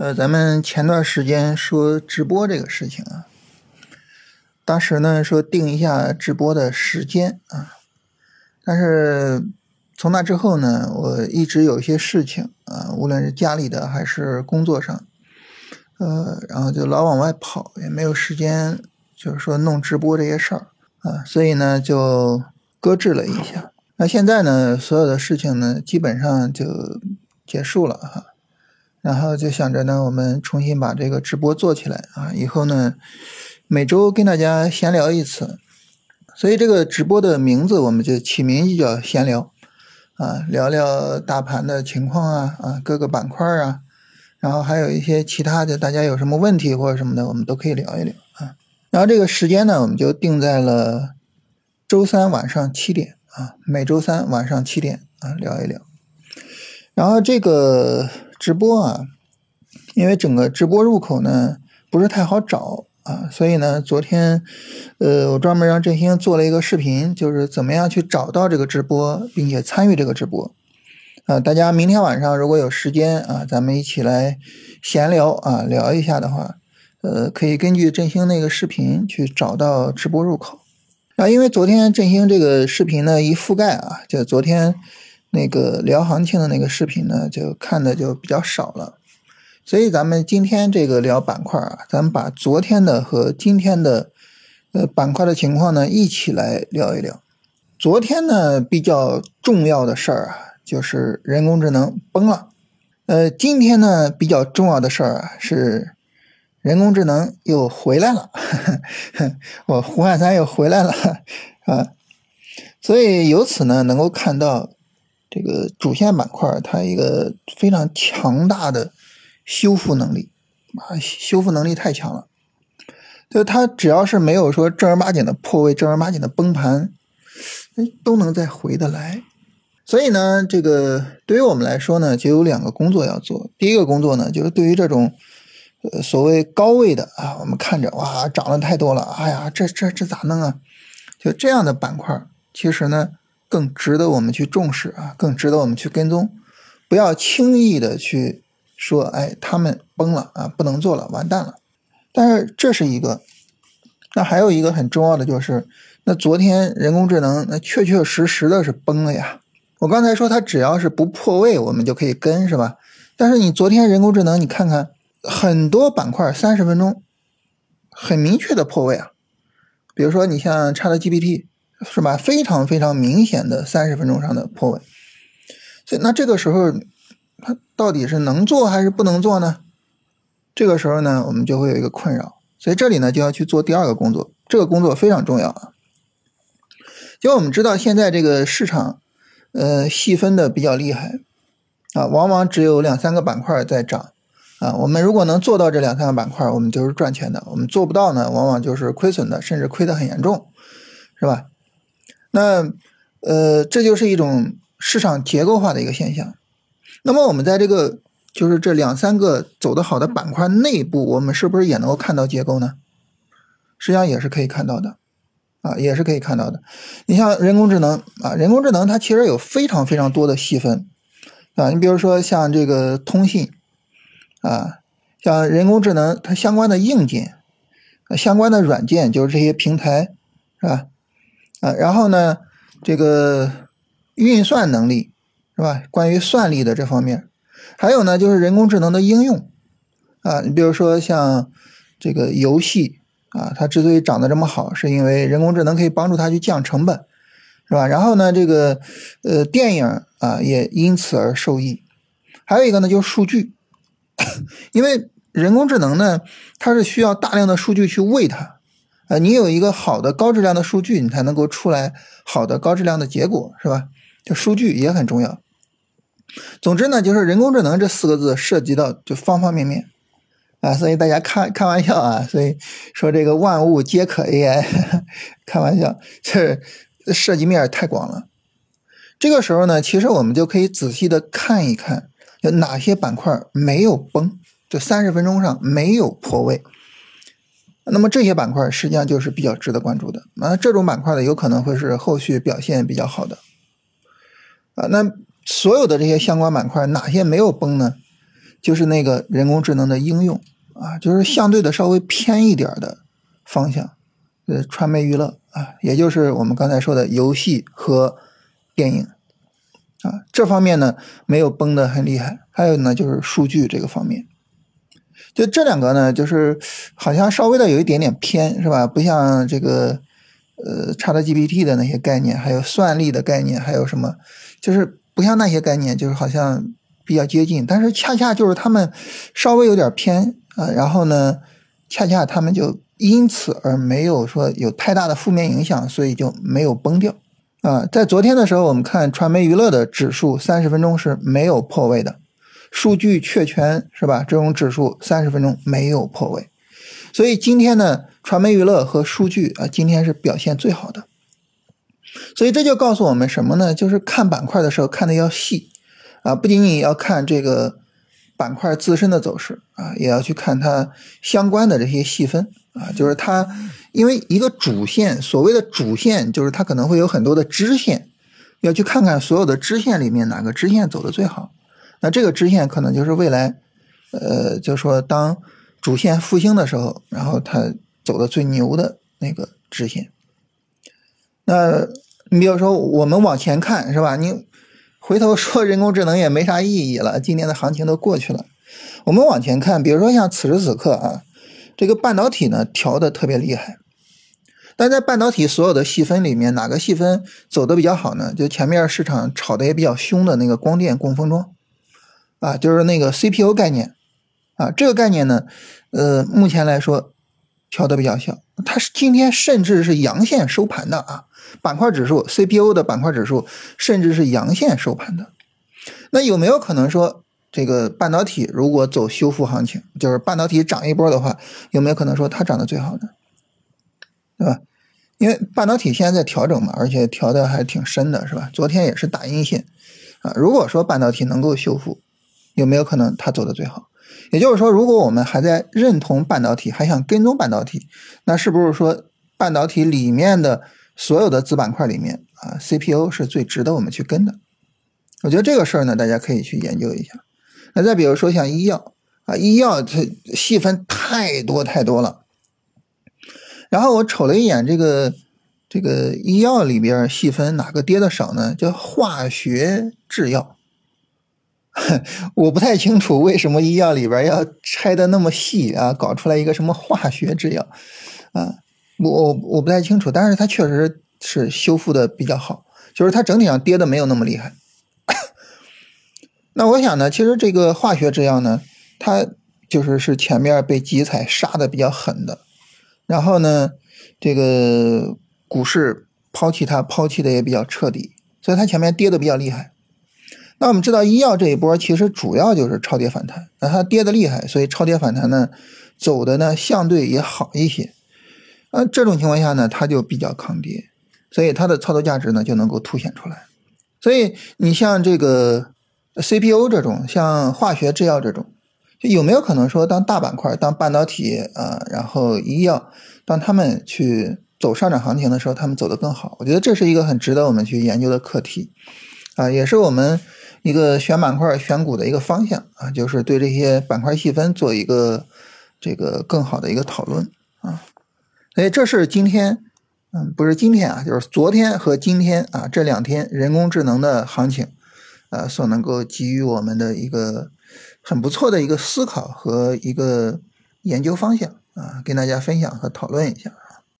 呃，咱们前段时间说直播这个事情啊，当时呢说定一下直播的时间啊，但是从那之后呢，我一直有一些事情啊，无论是家里的还是工作上，呃，然后就老往外跑，也没有时间，就是说弄直播这些事儿啊，所以呢就搁置了一下。那现在呢，所有的事情呢，基本上就结束了哈。然后就想着呢，我们重新把这个直播做起来啊，以后呢每周跟大家闲聊一次，所以这个直播的名字我们就起名就叫闲聊啊，聊聊大盘的情况啊啊各个板块啊，然后还有一些其他的，大家有什么问题或者什么的，我们都可以聊一聊啊。然后这个时间呢，我们就定在了周三晚上七点啊，每周三晚上七点啊聊一聊，然后这个。直播啊，因为整个直播入口呢不是太好找啊，所以呢，昨天呃，我专门让振兴做了一个视频，就是怎么样去找到这个直播，并且参与这个直播啊。大家明天晚上如果有时间啊，咱们一起来闲聊啊，聊一下的话，呃，可以根据振兴那个视频去找到直播入口啊。因为昨天振兴这个视频呢一覆盖啊，就昨天。那个聊行情的那个视频呢，就看的就比较少了，所以咱们今天这个聊板块啊，咱们把昨天的和今天的呃板块的情况呢一起来聊一聊。昨天呢比较重要的事儿啊，就是人工智能崩了。呃，今天呢比较重要的事儿啊是人工智能又回来了，我胡汉三又回来了 啊，所以由此呢能够看到。这个主线板块它一个非常强大的修复能力啊，修复能力太强了。就它只要是没有说正儿八经的破位、正儿八经的崩盘，都能再回得来。所以呢，这个对于我们来说呢，就有两个工作要做。第一个工作呢，就是对于这种呃所谓高位的啊，我们看着哇涨了太多了，哎呀，这这这咋弄啊？就这样的板块，其实呢。更值得我们去重视啊，更值得我们去跟踪，不要轻易的去说，哎，他们崩了啊，不能做了，完蛋了。但是这是一个，那还有一个很重要的就是，那昨天人工智能那确确实实的是崩了呀。我刚才说它只要是不破位，我们就可以跟，是吧？但是你昨天人工智能，你看看很多板块三十分钟很明确的破位啊，比如说你像 ChatGPT。是吧？非常非常明显的三十分钟上的破位，所以那这个时候它到底是能做还是不能做呢？这个时候呢，我们就会有一个困扰。所以这里呢，就要去做第二个工作，这个工作非常重要啊。就我们知道现在这个市场，呃，细分的比较厉害啊，往往只有两三个板块在涨啊。我们如果能做到这两三个板块，我们就是赚钱的；我们做不到呢，往往就是亏损的，甚至亏得很严重，是吧？那，呃，这就是一种市场结构化的一个现象。那么，我们在这个就是这两三个走得好的板块内部，我们是不是也能够看到结构呢？实际上也是可以看到的，啊，也是可以看到的。你像人工智能啊，人工智能它其实有非常非常多的细分，啊，你比如说像这个通信，啊，像人工智能它相关的硬件，相关的软件，就是这些平台，是吧？啊，然后呢，这个运算能力是吧？关于算力的这方面，还有呢，就是人工智能的应用啊。你比如说像这个游戏啊，它之所以涨得这么好，是因为人工智能可以帮助它去降成本，是吧？然后呢，这个呃电影啊也因此而受益。还有一个呢，就是数据，因为人工智能呢，它是需要大量的数据去喂它。啊，你有一个好的高质量的数据，你才能够出来好的高质量的结果，是吧？就数据也很重要。总之呢，就是人工智能这四个字涉及到就方方面面啊，所以大家开开玩笑啊，所以说这个万物皆可 AI，开玩笑，这涉及面太广了。这个时候呢，其实我们就可以仔细的看一看，有哪些板块没有崩，就三十分钟上没有破位。那么这些板块实际上就是比较值得关注的啊，这种板块呢有可能会是后续表现比较好的啊。那所有的这些相关板块哪些没有崩呢？就是那个人工智能的应用啊，就是相对的稍微偏一点的方向，呃，传媒娱乐啊，也就是我们刚才说的游戏和电影啊，这方面呢没有崩的很厉害。还有呢就是数据这个方面，就这两个呢，就是好像稍微的有一点点偏，是吧？不像这个呃 ChatGPT 的那些概念，还有算力的概念，还有什么，就是不像那些概念，就是好像。比较接近，但是恰恰就是他们稍微有点偏啊，然后呢，恰恰他们就因此而没有说有太大的负面影响，所以就没有崩掉啊。在昨天的时候，我们看传媒娱乐的指数三十分钟是没有破位的，数据确权是吧？这种指数三十分钟没有破位，所以今天呢，传媒娱乐和数据啊，今天是表现最好的。所以这就告诉我们什么呢？就是看板块的时候看的要细。啊，不仅仅要看这个板块自身的走势啊，也要去看它相关的这些细分啊。就是它，因为一个主线，所谓的主线，就是它可能会有很多的支线，要去看看所有的支线里面哪个支线走的最好。那这个支线可能就是未来，呃，就说当主线复兴的时候，然后它走的最牛的那个支线。那你比如说，我们往前看，是吧？你。回头说人工智能也没啥意义了，今年的行情都过去了。我们往前看，比如说像此时此刻啊，这个半导体呢调的特别厉害。但在半导体所有的细分里面，哪个细分走的比较好呢？就前面市场炒的也比较凶的那个光电供封装啊，就是那个 CPU 概念啊，这个概念呢，呃，目前来说调的比较小，它是今天甚至是阳线收盘的啊。板块指数 CPU 的板块指数甚至是阳线收盘的，那有没有可能说这个半导体如果走修复行情，就是半导体涨一波的话，有没有可能说它涨得最好呢？对吧？因为半导体现在在调整嘛，而且调的还挺深的，是吧？昨天也是大阴线啊。如果说半导体能够修复，有没有可能它走的最好？也就是说，如果我们还在认同半导体，还想跟踪半导体，那是不是说半导体里面的？所有的子板块里面啊，CPU 是最值得我们去跟的。我觉得这个事儿呢，大家可以去研究一下。那再比如说像医药啊，医药它细分太多太多了。然后我瞅了一眼这个这个医药里边细分哪个跌的少呢？叫化学制药。我不太清楚为什么医药里边要拆的那么细啊，搞出来一个什么化学制药啊。我我不太清楚，但是它确实是修复的比较好，就是它整体上跌的没有那么厉害。那我想呢，其实这个化学制药呢，它就是是前面被集采杀的比较狠的，然后呢，这个股市抛弃它抛弃的也比较彻底，所以它前面跌的比较厉害。那我们知道医药这一波其实主要就是超跌反弹，那它跌的厉害，所以超跌反弹呢走的呢相对也好一些。呃，这种情况下呢，它就比较抗跌，所以它的操作价值呢就能够凸显出来。所以你像这个 CPU 这种，像化学制药这种，就有没有可能说，当大板块、当半导体啊，然后医药，当他们去走上涨行情的时候，他们走得更好？我觉得这是一个很值得我们去研究的课题啊，也是我们一个选板块、选股的一个方向啊，就是对这些板块细分做一个这个更好的一个讨论啊。所以这是今天，嗯，不是今天啊，就是昨天和今天啊这两天人工智能的行情，呃，所能够给予我们的一个很不错的一个思考和一个研究方向啊，跟大家分享和讨论一下。